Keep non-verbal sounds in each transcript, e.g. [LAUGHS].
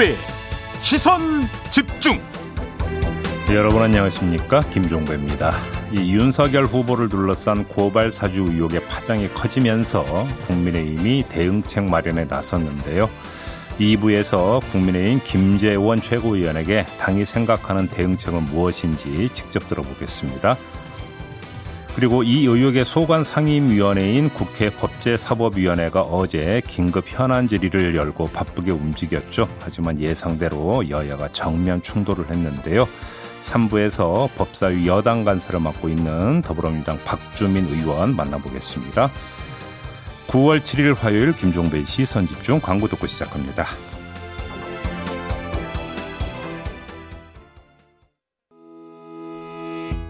김종배 시선 집중. 네, 여러분 안녕하십니까 김종배입니다. 이 윤석열 후보를 둘러싼 고발 사주 의혹의 파장이 커지면서 국민의힘이 대응책 마련에 나섰는데요. 2부에서 국민의힘 김재원 최고위원에게 당이 생각하는 대응책은 무엇인지 직접 들어보겠습니다. 그리고 이 의혹의 소관 상임위원회인 국회 법제사법위원회가 어제 긴급 현안 질의를 열고 바쁘게 움직였죠. 하지만 예상대로 여야가 정면 충돌을 했는데요. 3부에서 법사위 여당 간사를 맡고 있는 더불어민주당 박주민 의원 만나보겠습니다. 9월 7일 화요일 김종배 씨 선집중 광고 듣고 시작합니다.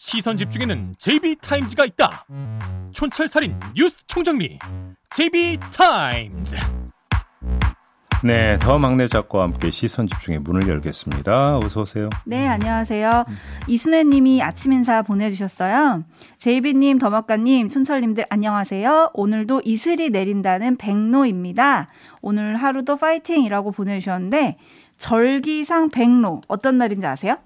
시선 집중에는 JB 타임즈가 있다. 촌철살인 뉴스 총정리 JB 타임즈. 네, 더 막내 작가와 함께 시선 집중의 문을 열겠습니다. 어서 오세요. 네, 안녕하세요. 이순애 님이 아침 인사 보내주셨어요. 제이비 님, 더mak가님, 촌철 님들 안녕하세요. 오늘도 이슬이 내린다는 백로입니다. 오늘 하루도 파이팅이라고 보내주셨는데, 절기상 백로, 어떤 날인지 아세요?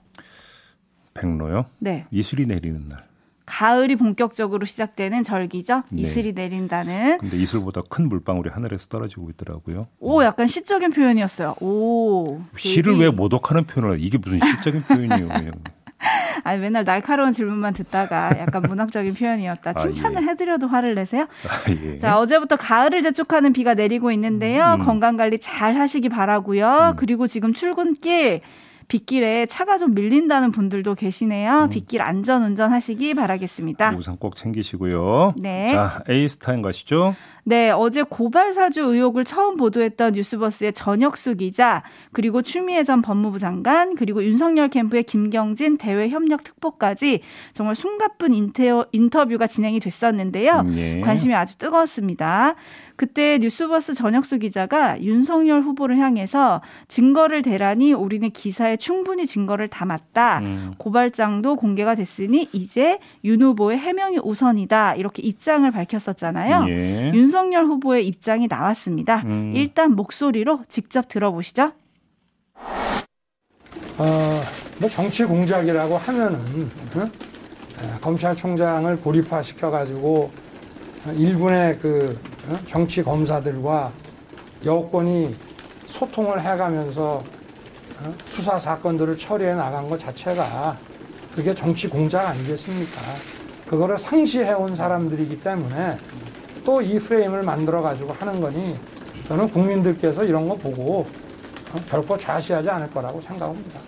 백로요? 네. 이슬이 내리는 날. 가을이 본격적으로 시작되는 절기죠. 네. 이슬이 내린다는. 근데 이슬보다 큰 물방울이 하늘에서 떨어지고 있더라고요. 오, 약간 시적인 표현이었어요. 오. 시를 왜 모독하는 표현을 이게 무슨 시적인 표현이에요? [LAUGHS] 아니 맨날 날카로운 질문만 듣다가 약간 문학적인 표현이었다. 칭찬을 아, 예. 해드려도 화를 내세요? 아, 예. 자, 어제부터 가을을 재촉하는 비가 내리고 있는데요. 음. 건강 관리 잘 하시기 바라고요. 음. 그리고 지금 출근길 빗길에 차가 좀 밀린다는 분들도 계시네요. 음. 빗길 안전 운전하시기 바라겠습니다. 우산 꼭 챙기시고요. 네. 자, 에이스타인 가시죠. 네, 어제 고발 사주 의혹을 처음 보도했던 뉴스버스의 전혁수 기자, 그리고 추미애 전 법무부 장관, 그리고 윤석열 캠프의 김경진 대외 협력 특보까지 정말 숨가쁜 인터뷰가 진행이 됐었는데요. 음, 예. 관심이 아주 뜨거웠습니다. 그때 뉴스버스 전혁수 기자가 윤석열 후보를 향해서 증거를 대라니 우리는 기사에 충분히 증거를 담았다. 음. 고발장도 공개가 됐으니 이제 윤 후보의 해명이 우선이다. 이렇게 입장을 밝혔었잖아요. 예. 윤석열 후보의 입장이 나왔습니다. 음. 일단 목소리로 직접 들어보시죠. 어, 뭐 정치 공작이라고 하면은 어? 검찰총장을 고립화시켜 가지고 일군의 그 어? 정치 검사들과 여권이 소통을 해가면서 어? 수사 사건들을 처리해 나간 것 자체가 그게 정치 공작 아니겠습니까? 그거를 상시해온 사람들이기 때문에 또 이 프레임을 만들어 가지고 하는 거니 저는 국민들께서 이런 거 보고 어? 결코 좌시하지 않을 거라고 생각합니다.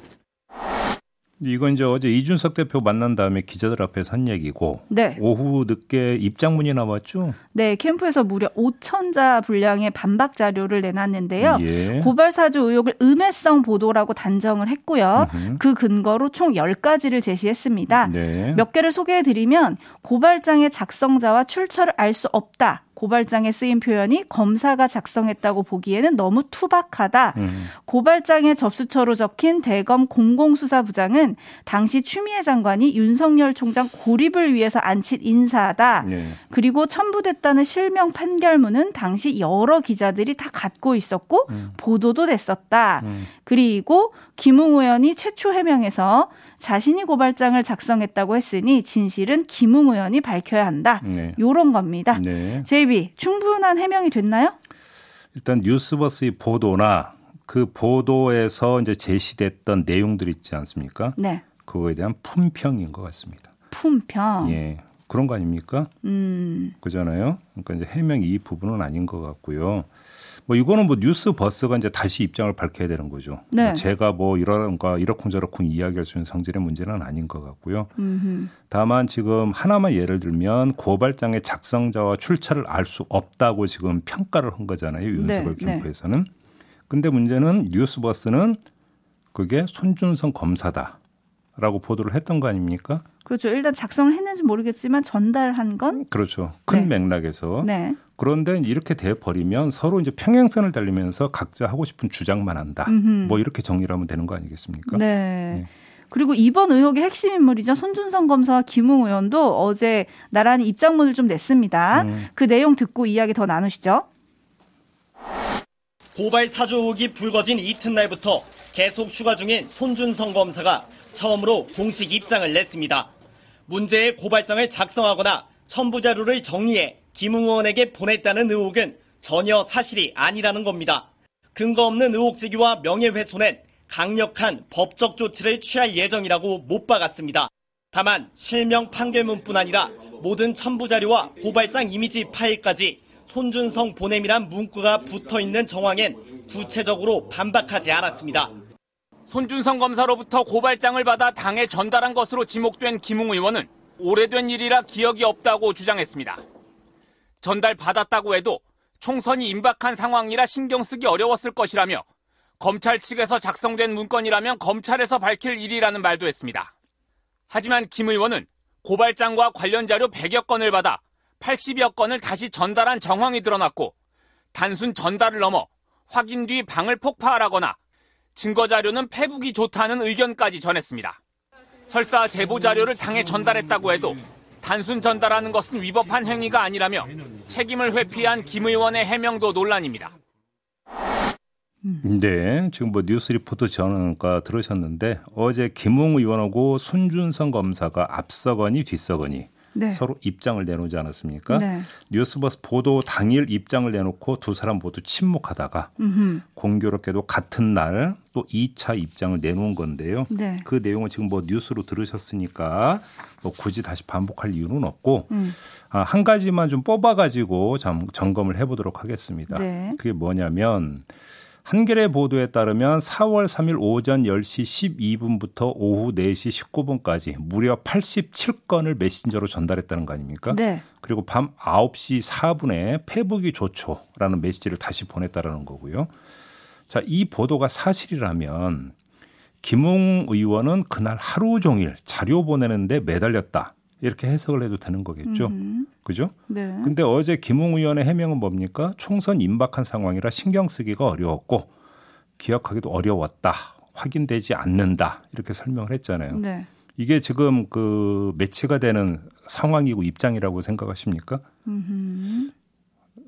이건 이제 어제 이준석 대표 만난 다음에 기자들 앞에서 한 얘기고 네. 오후 늦게 입장문이 나왔죠. 네, 캠프에서 무려 5천 자 분량의 반박 자료를 내놨는데요. 예. 고발 사주 의혹을 음해성 보도라고 단정을 했고요. 으흠. 그 근거로 총 10가지를 제시했습니다. 네. 몇 개를 소개해 드리면 고발장의 작성자와 출처를 알 수 없다. 고발장에 쓰인 표현이 검사가 작성했다고 보기에는 너무 투박하다. 음. 고발장에 접수처로 적힌 대검 공공수사부장은 당시 추미애 장관이 윤석열 총장 고립을 위해서 안친 인사다. 네. 그리고 첨부됐다는 실명 판결문은 당시 여러 기자들이 다 갖고 있었고 음. 보도도 됐었다. 음. 그리고 김웅 의원이 최초 해명에서 자신이 고발장을 작성했다고 했으니 진실은 김웅 의원이 밝혀야 한다. 네. 요런 겁니다. 네. 제이비 충분한 해명이 됐나요? 일단 뉴스버스의 보도나 그 보도에서 이제 제시됐던 내용들 있지 않습니까? 네. 그거에 대한 품평인 것 같습니다. 품평. 예. 그런 거 아닙니까? 음. 그잖아요. 그러니까 이제 해명 이 부분은 아닌 것 같고요. 뭐 이거는 뭐 뉴스 버스가 이제 다시 입장을 밝혀야 되는 거죠. 네. 뭐 제가 뭐 이런가 이렇쿵저렇쿵 이야기할 수 있는 성질의 문제는 아닌 것 같고요. 음흠. 다만 지금 하나만 예를 들면 고발장의 작성자와 출처를 알 수 없다고 지금 평가를 한 거잖아요. 윤석열 네. 캠프에서는. 네. 근데 문제는 뉴스 버스는 그게 손준성 검사다. 라고 보도를 했던 거 아닙니까? 그렇죠. 일단 작성을 했는지 모르겠지만 전달한 건 그렇죠. 큰 네. 맥락에서. 네. 그런데 이렇게 돼 버리면 서로 이제 평행선을 달리면서 각자 하고 싶은 주장만 한다. 음흠. 뭐 이렇게 정리를 하면 되는 거 아니겠습니까? 네. 네. 그리고 이번 의혹의 핵심 인물이죠. 손준성 검사와 김웅 의원도 어제 나란히 입장문을 좀 냈습니다. 음. 그 내용 듣고 이야기 더 나누시죠. 고발 사주 의혹이 불거진 이튿날부터 계속 휴가 중인 손준성 검사가 처음으로 공식 입장을 냈습니다. 문제의 고발장을 작성하거나 첨부 자료를 정리해 김웅 의원에게 보냈다는 의혹은 전혀 사실이 아니라는 겁니다. 근거 없는 의혹 제기와 명예훼손엔 강력한 법적 조치를 취할 예정이라고 못 박았습니다. 다만 실명 판결문뿐 아니라 모든 첨부 자료와 고발장 이미지 파일까지 손준성 보냄이란 문구가 붙어 있는 정황엔 구체적으로 반박하지 않았습니다. 손준성 검사로부터 고발장을 받아 당에 전달한 것으로 지목된 김웅 의원은 오래된 일이라 기억이 없다고 주장했습니다. 전달 받았다고 해도 총선이 임박한 상황이라 신경 쓰기 어려웠을 것이라며 검찰 측에서 작성된 문건이라면 검찰에서 밝힐 일이라는 말도 했습니다. 하지만 김 의원은 고발장과 관련 자료 100여 건을 받아 80여 건을 다시 전달한 정황이 드러났고 단순 전달을 넘어 확인 뒤 방을 폭파하라거나 증거 자료는 페북이 좋다는 의견까지 전했습니다. 설사 제보 자료를 당에 전달했다고 해도 단순 전달하는 것은 위법한 행위가 아니라며 책임을 회피한 김 의원의 해명도 논란입니다. 네, 지금 뭐 뉴스 리포트 전원가 들으셨는데 어제 김웅 의원하고 손준성 검사가 앞서거니 뒤서거니 네. 서로 입장을 내놓지 않았습니까? 네. 뉴스버스 보도 당일 입장을 내놓고 두 사람 모두 침묵하다가 음흠. 공교롭게도 같은 날 또 2차 입장을 내놓은 건데요. 네. 그 내용은 지금 뭐 뉴스로 들으셨으니까 뭐 굳이 다시 반복할 이유는 없고 음. 아, 한 가지만 좀 뽑아가지고 점검을 해보도록 하겠습니다. 네. 그게 뭐냐면 한겨레 보도에 따르면 4월 3일 오전 10시 12분부터 오후 4시 19분까지 무려 87건을 메신저로 전달했다는 거 아닙니까? 네. 그리고 밤 9시 4분에 페북이 좋죠라는 메시지를 다시 보냈다라는 거고요. 자, 이 보도가 사실이라면 김웅 의원은 그날 하루 종일 자료 보내는데 매달렸다. 이렇게 해석을 해도 되는 거겠죠. 음. 그죠? 네. 근데 어제 김웅 의원의 해명은 뭡니까? 총선 임박한 상황이라 신경 쓰기가 어려웠고 기억하기도 어려웠다. 확인되지 않는다. 이렇게 설명을 했잖아요. 네. 이게 지금 그 매치가 되는 상황이고 입장이라고 생각하십니까? 음흠.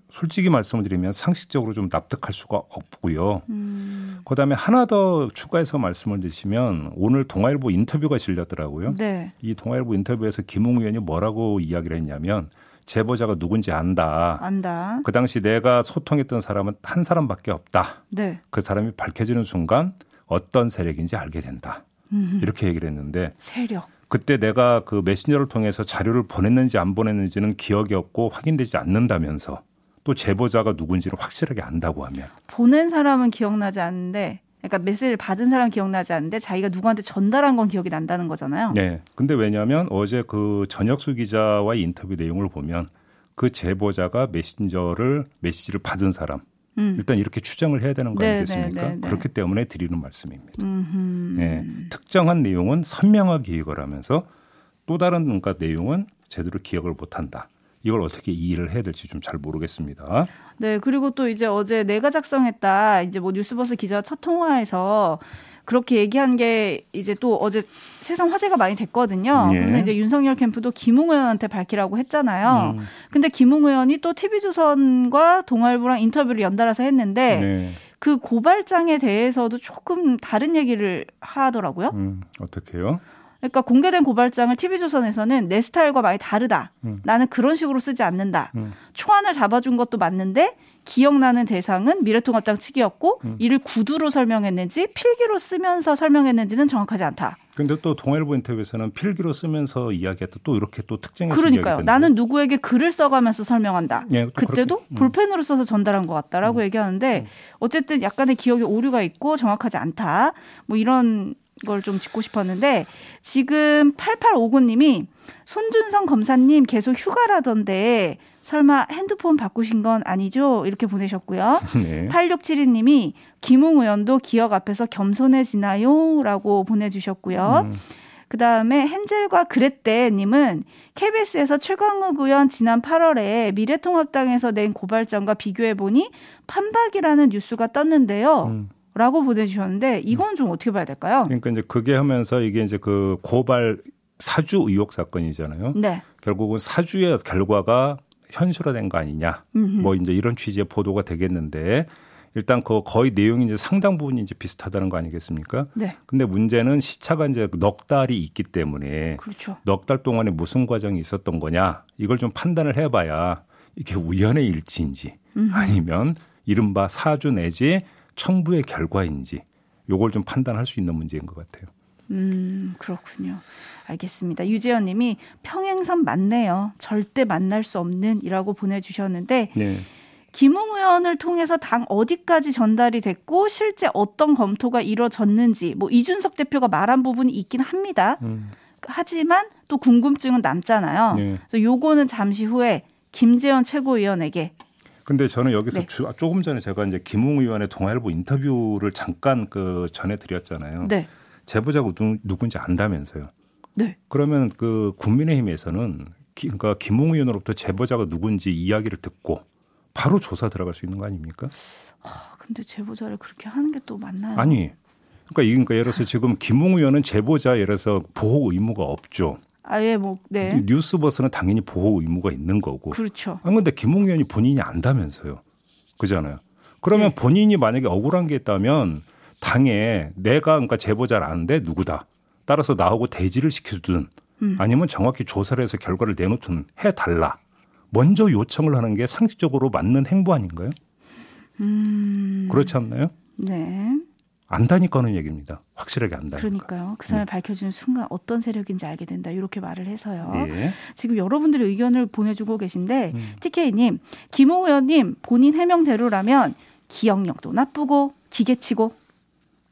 솔직히 말씀을 드리면 상식적으로 좀 납득할 수가 없고요. 음. 그다음에 하나 더 추가해서 말씀을 드리면 오늘 동아일보 인터뷰가 실렸더라고요. 네. 이 동아일보 인터뷰에서 김웅 의원이 뭐라고 이야기를 했냐면 제보자가 누군지 안다. 안다. 그 당시 내가 소통했던 사람은 한 사람밖에 없다. 네. 그 사람이 밝혀지는 순간 어떤 세력인지 알게 된다. 음흠. 이렇게 얘기를 했는데 세력. 그때 내가 그 메신저를 통해서 자료를 보냈는지 안 보냈는지는 기억이 없고 확인되지 않는다면서 또 제보자가 누군지를 확실하게 안다고 하면 보낸 사람은 기억나지 않는데 그러니까 메시지를 받은 사람 기억나지 않는데 자기가 누구한테 전달한 건 기억이 난다는 거잖아요. 네. 근데 왜냐하면 어제 그 전혁수 기자와의 인터뷰 내용을 보면 그 제보자가 메신저를 메시지를 받은 사람 음. 일단 이렇게 추정을 해야 되는 거 네, 아니겠습니까? 네, 네, 네, 그렇기 때문에 드리는 말씀입니다. 네, 특정한 내용은 선명하게 기억을 하면서 또 다른 그러니까 내용은 제대로 기억을 못한다. 이걸 어떻게 이해를 해야 될지 좀 잘 모르겠습니다. 네, 그리고 또 이제 어제 내가 작성했다. 이제 뭐 뉴스버스 기자 첫 통화에서 그렇게 얘기한 게 이제 또 어제 세상 화제가 많이 됐거든요. 예. 그래서 이제 윤석열 캠프도 김웅 의원한테 밝히라고 했잖아요. 음. 근데 김웅 의원이 또 TV조선과 동아일보랑 인터뷰를 연달아서 했는데 네. 그 고발장에 대해서도 조금 다른 얘기를 하더라고요. 음, 어떻게요? 그러니까 공개된 고발장을 TV조선에서는 내 스타일과 많이 다르다. 음. 나는 그런 식으로 쓰지 않는다. 음. 초안을 잡아준 것도 맞는데 기억나는 대상은 미래통합당 측이었고 음. 이를 구두로 설명했는지 필기로 쓰면서 설명했는지는 정확하지 않다. 근데 또 동아일보 인터뷰에서는 필기로 쓰면서 이야기했다. 또 이렇게 또 특징해서 그러니까요. 나는 누구에게 글을 써가면서 설명한다. 네, 그때도 그렇게, 음. 볼펜으로 써서 전달한 것 같다라고 음. 얘기하는데 음. 어쨌든 약간의 기억에 오류가 있고 정확하지 않다. 뭐 이런 걸 좀 짚고 싶었는데 지금 8859님이 손준성 검사님 계속 휴가라던데 설마 핸드폰 바꾸신 건 아니죠? 이렇게 보내셨고요. [LAUGHS] 네. 8672님이 김웅 의원도 기억 앞에서 겸손해지나요? 라고 보내주셨고요. 음. 그 다음에 헨젤과 그레떼님은 KBS에서 최광욱 의원 지난 8월에 미래통합당에서 낸 고발장과 비교해보니 판박이라는 뉴스가 떴는데요. 음. 라고 보내주셨는데 이건 좀 어떻게 봐야 될까요? 그러니까 이제 그게 하면서 이게 이제 그 고발 사주 의혹 사건이잖아요. 네. 결국은 사주의 결과가 현실화된 거 아니냐. 음흠. 뭐 이제 이런 취지의 보도가 되겠는데 일단 그 거의 내용이 이제 상당 부분이 이제 비슷하다는 거 아니겠습니까? 네. 근데 문제는 시차가 이제 넉 달이 있기 때문에 그렇죠. 넉달 동안에 무슨 과정이 있었던 거냐 이걸 좀 판단을 해봐야 이게 우연의 일치인지 음. 아니면 이른바 사주 내지 청부의 결과인지 요걸 좀 판단할 수 있는 문제인 것 같아요. 음, 그렇군요. 알겠습니다. 유재현 님이 평행선 맞네요. 절대 만날 수 없는 이라고 보내주셨는데 네. 김웅 의원을 통해서 당 어디까지 전달이 됐고 실제 어떤 검토가 이루어졌는지 뭐 이준석 대표가 말한 부분이 있긴 합니다. 음. 하지만 또 궁금증은 남잖아요. 네. 그래서 요거는 잠시 후에 김재현 최고위원에게 근데 저는 여기서 네. 주, 조금 전에 제가 이제 김웅 의원의 동아일보 인터뷰를 잠깐 그 전해드렸잖아요. 네. 제보자가 누, 누군지 안다면서요. 네. 그러면 그 국민의힘에서는 기, 그러니까 김웅 의원으로부터 제보자가 누군지 이야기를 듣고 바로 조사 들어갈 수 있는 거 아닙니까? 아, 근데 제보자를 그렇게 하는 게 또 맞나요? 아니. 그러니까 이 그러니까 예를 들어서 지금 김웅 의원은 제보자 예를 들어서 보호 의무가 없죠. 아예 뭐 네. 뉴스버스는 당연히 보호 의무가 있는 거고. 그렇죠. 아 근데 김웅 의원이 본인이 안다면서요. 그잖아요. 그러면 네. 본인이 만약에 억울한 게 있다면 당에 내가 그러니까 제보자를 아는데 누구다. 따라서 나하고 대지를 시켜주든 음. 아니면 정확히 조사를 해서 결과를 내놓든 해달라. 먼저 요청을 하는 게 상식적으로 맞는 행보 아닌가요? 음. 그렇지 않나요? 네. 안다니까는 얘기입니다. 확실하게 안다. 그러니까요. 그 사람을 네. 밝혀주는 순간 어떤 세력인지 알게 된다. 이렇게 말을 해서요. 네. 지금 여러분들의 의견을 보내주고 계신데 음. TK님, 김호 의원님 본인 해명대로라면 기억력도 나쁘고 기계치고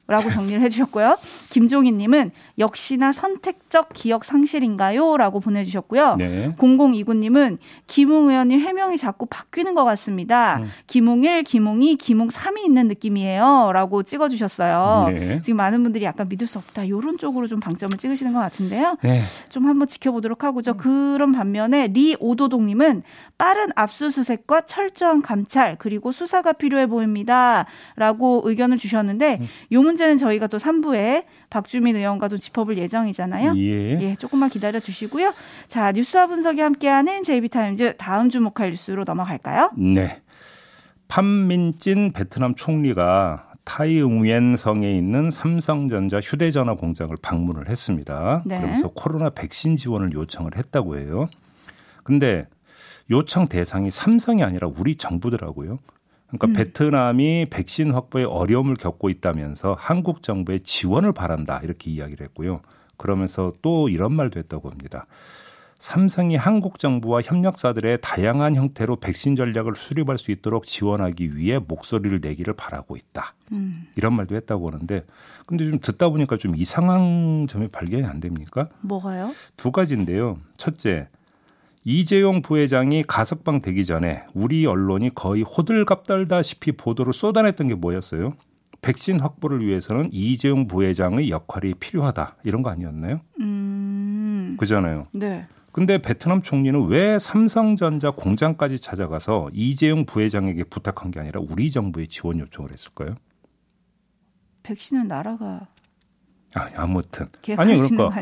라고 정리를 해주셨고요. 김종희님은 역시나 선택적 기억 상실인가요? 라고 보내주셨고요. 네. 0029님은 김웅 의원님 해명이 자꾸 바뀌는 것 같습니다. 음. 김웅 1, 김웅 2, 김웅 3이 있는 느낌이에요. 라고 찍어주셨어요. 네. 지금 많은 분들이 약간 믿을 수 없다. 이런 쪽으로 좀 방점을 찍으시는 것 같은데요. 네. 좀 한번 지켜보도록 하고죠. 그런 반면에 리 오도동님은 빠른 압수수색과 철저한 감찰 그리고 수사가 필요해 보입니다. 라고 의견을 주셨는데 음. 요문 제는 저희가 또 3부에 박주민 의원과 도 짚어볼 예정이잖아요. 예. 예, 조금만 기다려 주시고요. 자, 뉴스와 분석이 함께하는 제이비타임즈 다음 주목할 뉴스로 넘어갈까요? 네. 판민진 베트남 총리가 타이응웬 성에 있는 삼성전자 휴대전화 공장을 방문을 했습니다. 네. 그러면서 코로나 백신 지원을 요청을 했다고 해요. 근데 요청 대상이 삼성이 아니라 우리 정부더라고요. 그러니까 음. 베트남이 백신 확보에 어려움을 겪고 있다면서 한국 정부의 지원을 바란다 이렇게 이야기를 했고요. 그러면서 또 이런 말도 했다고 합니다. 삼성이 한국 정부와 협력사들의 다양한 형태로 백신 전략을 수립할 수 있도록 지원하기 위해 목소리를 내기를 바라고 있다. 음. 이런 말도 했다고 하는데 근데 좀 듣다 보니까 좀 이상한 점이 발견이 안 됩니까? 뭐가요? 두 가지인데요. 첫째, 이재용 부회장이 가석방 되기 전에 우리 언론이 거의 호들갑 떨다시피 보도를 쏟아냈던 게 뭐였어요? 백신 확보를 위해서는 이재용 부회장의 역할이 필요하다 이런 거 아니었나요? 음... 그잖아요. 네. 근데 베트남 총리는 왜 삼성전자 공장까지 찾아가서 이재용 부회장에게 부탁한 게 아니라 우리 정부에 지원 요청을 했을까요? 백신은 나라가 아니, 아무튼. 아니, 그러니까.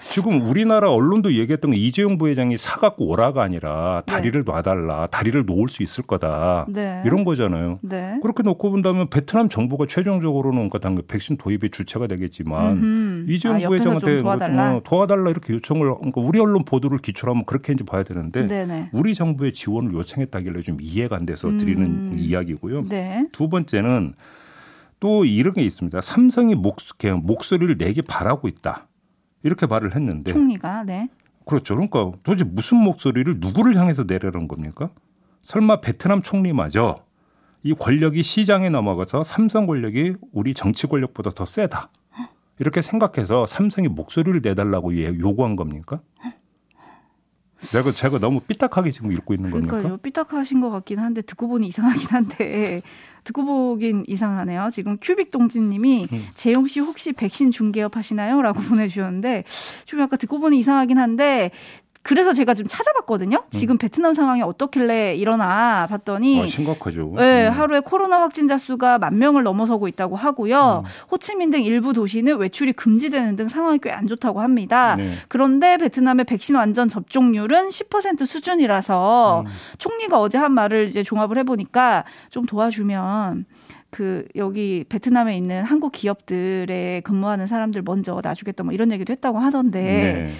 지금 우리나라 언론도 얘기했던 게 이재용 부회장이 사갖고 오라가 아니라 다리를 네. 놔달라. 다리를 놓을 수 있을 거다. 네. 이런 거잖아요. 네. 그렇게 놓고 본다면 베트남 정부가 최종적으로는 그러니까 당연 백신 도입의 주체가 되겠지만 음흠. 이재용 아, 부회장한테 도와달라. 어, 도와달라 이렇게 요청을 그러니까 우리 언론 보도를 기초로 하면 그렇게 이제 봐야 되는데 네네. 우리 정부의 지원을 요청했다길래 좀 이해가 안 돼서 드리는 음. 이야기고요. 네. 두 번째는 또 이런 게 있습니다. 삼성이 목, 목소리를 내기 바라고 있다. 이렇게 말을 했는데. 총리가, 네. 그렇죠. 그러니까 도대체 무슨 목소리를 누구를 향해서 내려는 겁니까? 설마 베트남 총리마저 이 권력이 시장에 넘어가서 삼성 권력이 우리 정치 권력보다 더 세다. 이렇게 생각해서 삼성이 목소리를 내달라고 요구한 겁니까? 내가 제가 너무 삐딱하게 지금 읽고 있는 그러니까요. 겁니까? 삐딱하신 것 같긴 한데 듣고 보니 이상하긴 한데 듣고 보긴 이상하네요. 지금 큐빅 동진님이 음. 재용 씨 혹시 백신 중개업 하시나요?라고 [LAUGHS] 보내주셨는데 좀 약간 듣고 보니 이상하긴 한데 그래서 제가 좀 찾아봤거든요. 음. 지금 베트남 상황이 어떻길래 일어나 봤더니 아, 심각하죠. 네, 음. 하루에 코로나 확진자 수가 만 명을 넘어서고 있다고 하고요. 음. 호치민 등 일부 도시는 외출이 금지되는 등 상황이 꽤 안 좋다고 합니다. 네. 그런데 베트남의 백신 완전 접종률은 10% 수준이라서 음. 총리가 어제 한 말을 이제 종합을 해보니까 좀 도와주면 그 여기 베트남에 있는 한국 기업들에 근무하는 사람들 먼저 놔주겠다 뭐 이런 얘기도 했다고 하던데. 네.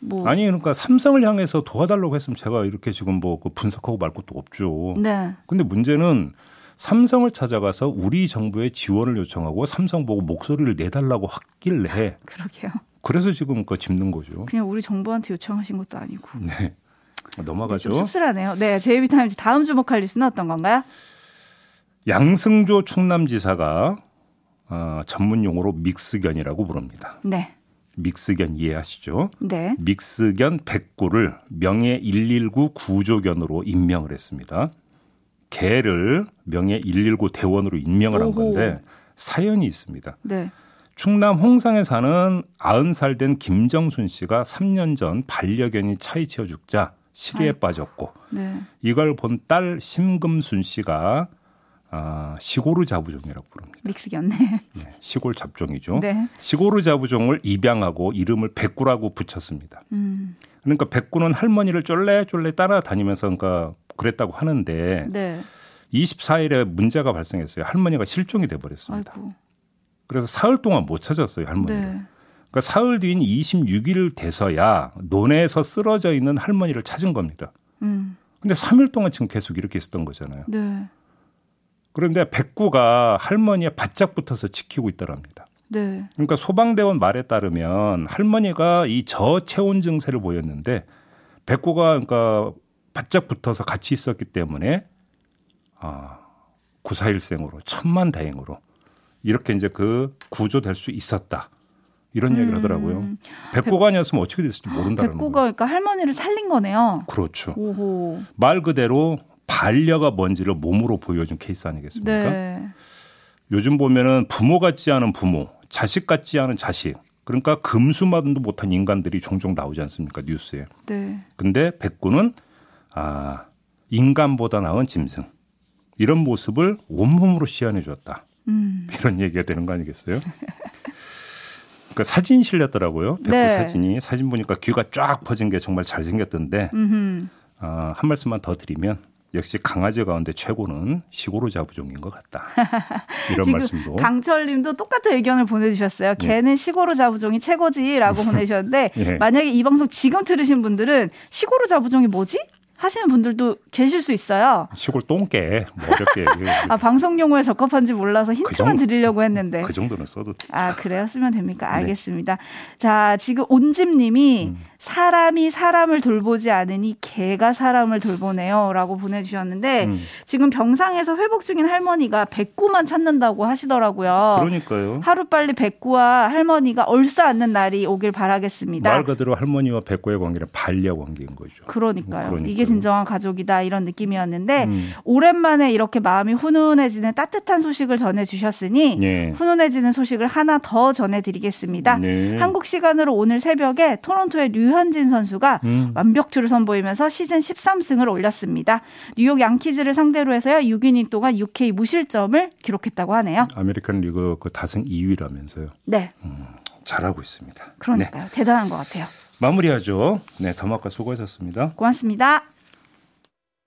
뭐 아니 그러니까 삼성을 향해서 도와달라고 했으면 제가 이렇게 지금 뭐그 분석하고 말 것도 없죠. 네. 근데 문제는 삼성을 찾아가서 우리 정부에 지원을 요청하고 삼성 보고 목소리를 내달라고 했길래 그러게요. 그래서 지금 그 짚는 거죠. 그냥 우리 정부한테 요청하신 것도 아니고. 네. 넘어가죠. 좀 씁쓸하네요. 네, 제이비타임즈 다음 주목할 뉴스는 어떤 건가요? 양승조 충남지사가 어, 전문 용어로 믹스견이라고 부릅니다. 네. 믹스견 이해하시죠? 네. 믹스견 109를 명예 119 구조견으로 임명을 했습니다. 개를 명예 119 대원으로 임명을. 한 건데 사연이 있습니다. 네. 충남 홍상에 사는 90살 된 김정순 씨가 3년 전 반려견이 차에 치여 죽자 시리에 아이고. 빠졌고 네. 이걸 본 딸 심금순 씨가 아, 시고르 자부종이라고 부릅니다. 믹스견네. 네, 시골 잡종이죠. 네. 시고르 자부종을 입양하고 이름을 백구라고 붙였습니다. 음. 그러니까 백구는 할머니를 쫄래쫄래 따라다니면서 그러니까 그랬다고 하는데 네. 24일에 문제가 발생했어요. 할머니가 실종이 돼 버렸습니다. 그래서 사흘 동안 못 찾았어요, 할머니를. 네. 그러니까 사흘 뒤인 26일 돼서야 논에서 쓰러져 있는 할머니를 찾은 겁니다. 음. 근데 3일 동안 지금 계속 이렇게 있었던 거잖아요. 네. 그런데 백구가 할머니에 바짝 붙어서 지키고 있더랍니다. 네. 그러니까 소방대원 말에 따르면 할머니가 이 저체온 증세를 보였는데 백구가 그러니까 바짝 붙어서 같이 있었기 때문에 아, 구사일생으로 천만 다행으로 이렇게 이제 그 구조될 수 있었다. 이런 음. 얘기를 하더라고요. 백구가 아니었으면 어떻게 됐을지 모른다는 거예요. 백구가 그러니까 할머니를 살린 거네요. 그렇죠. 오호. 말 그대로 반려가 뭔지를 몸으로 보여준 케이스 아니겠습니까? 네. 요즘 보면은 부모 같지 않은 부모, 자식 같지 않은 자식. 그러니까 금수만도 못한 인간들이 종종 나오지 않습니까 뉴스에. 네. 근데 백구는 아 인간보다 나은 짐승 이런 모습을 온몸으로 시연해 줬다. 음. 이런 얘기가 되는 거 아니겠어요? 그 사진 실렸더라고요. 백구 네. 사진이 사진 보니까 귀가 쫙 퍼진 게 정말 잘 생겼던데 아, 한 말씀만 더 드리면 역시 강아지 가운데 최고는 시골로 자부종인 것 같다. [LAUGHS] 이런 말씀도. 강철님도 똑같은 의견을 보내주셨어요. 예. 개는 시골로 자부종이 최고지라고 [LAUGHS] 보내주셨는데 예. 만약에 이 방송 지금 들으신 분들은 시골로 자부종이 뭐지? 하시는 분들도 계실 수 있어요. 시골 똥개 뭐 어렵게 아 방송 용어에 적합한지 몰라서 그 힌트만 그 드리려고 했는데 그 정도는 써도 아 그래요 쓰면 됩니까? 네. 알겠습니다. 네. 자 지금 온집님이 음. 사람이 사람을 돌보지 않으니 개가 사람을 돌보네요라고 보내주셨는데 음. 지금 병상에서 회복 중인 할머니가 백구만 찾는다고 하시더라고요. 그러니까요. 하루 빨리 백구와 할머니가 얼싸 앉는 날이 오길 바라겠습니다. 말 그대로 할머니와 백구의 관계는 반려 관계인 거죠. 그러니까요. 그러니까요. 이게 진정한 가족이다 이런 느낌이었는데 음. 오랜만에 이렇게 마음이 훈훈해지는 따뜻한 소식을 전해 주셨으니 네. 훈훈해지는 소식을 하나 더 전해 드리겠습니다. 네. 한국 시간으로 오늘 새벽에 토론토의 류현진 선수가 음. 완벽투를 선보이면서 시즌 13승을 올렸습니다. 뉴욕 양키즈를 상대로 해서요 6이닝 동안 6K 무실점을 기록했다고 하네요. 아메리칸 리그 그 다승 2위라면서요. 네. 음, 잘하고 있습니다. 그러니까요. 네. 대단한 것 같아요. 마무리하죠. 네, 더마카 수고하셨습니다. 고맙습니다.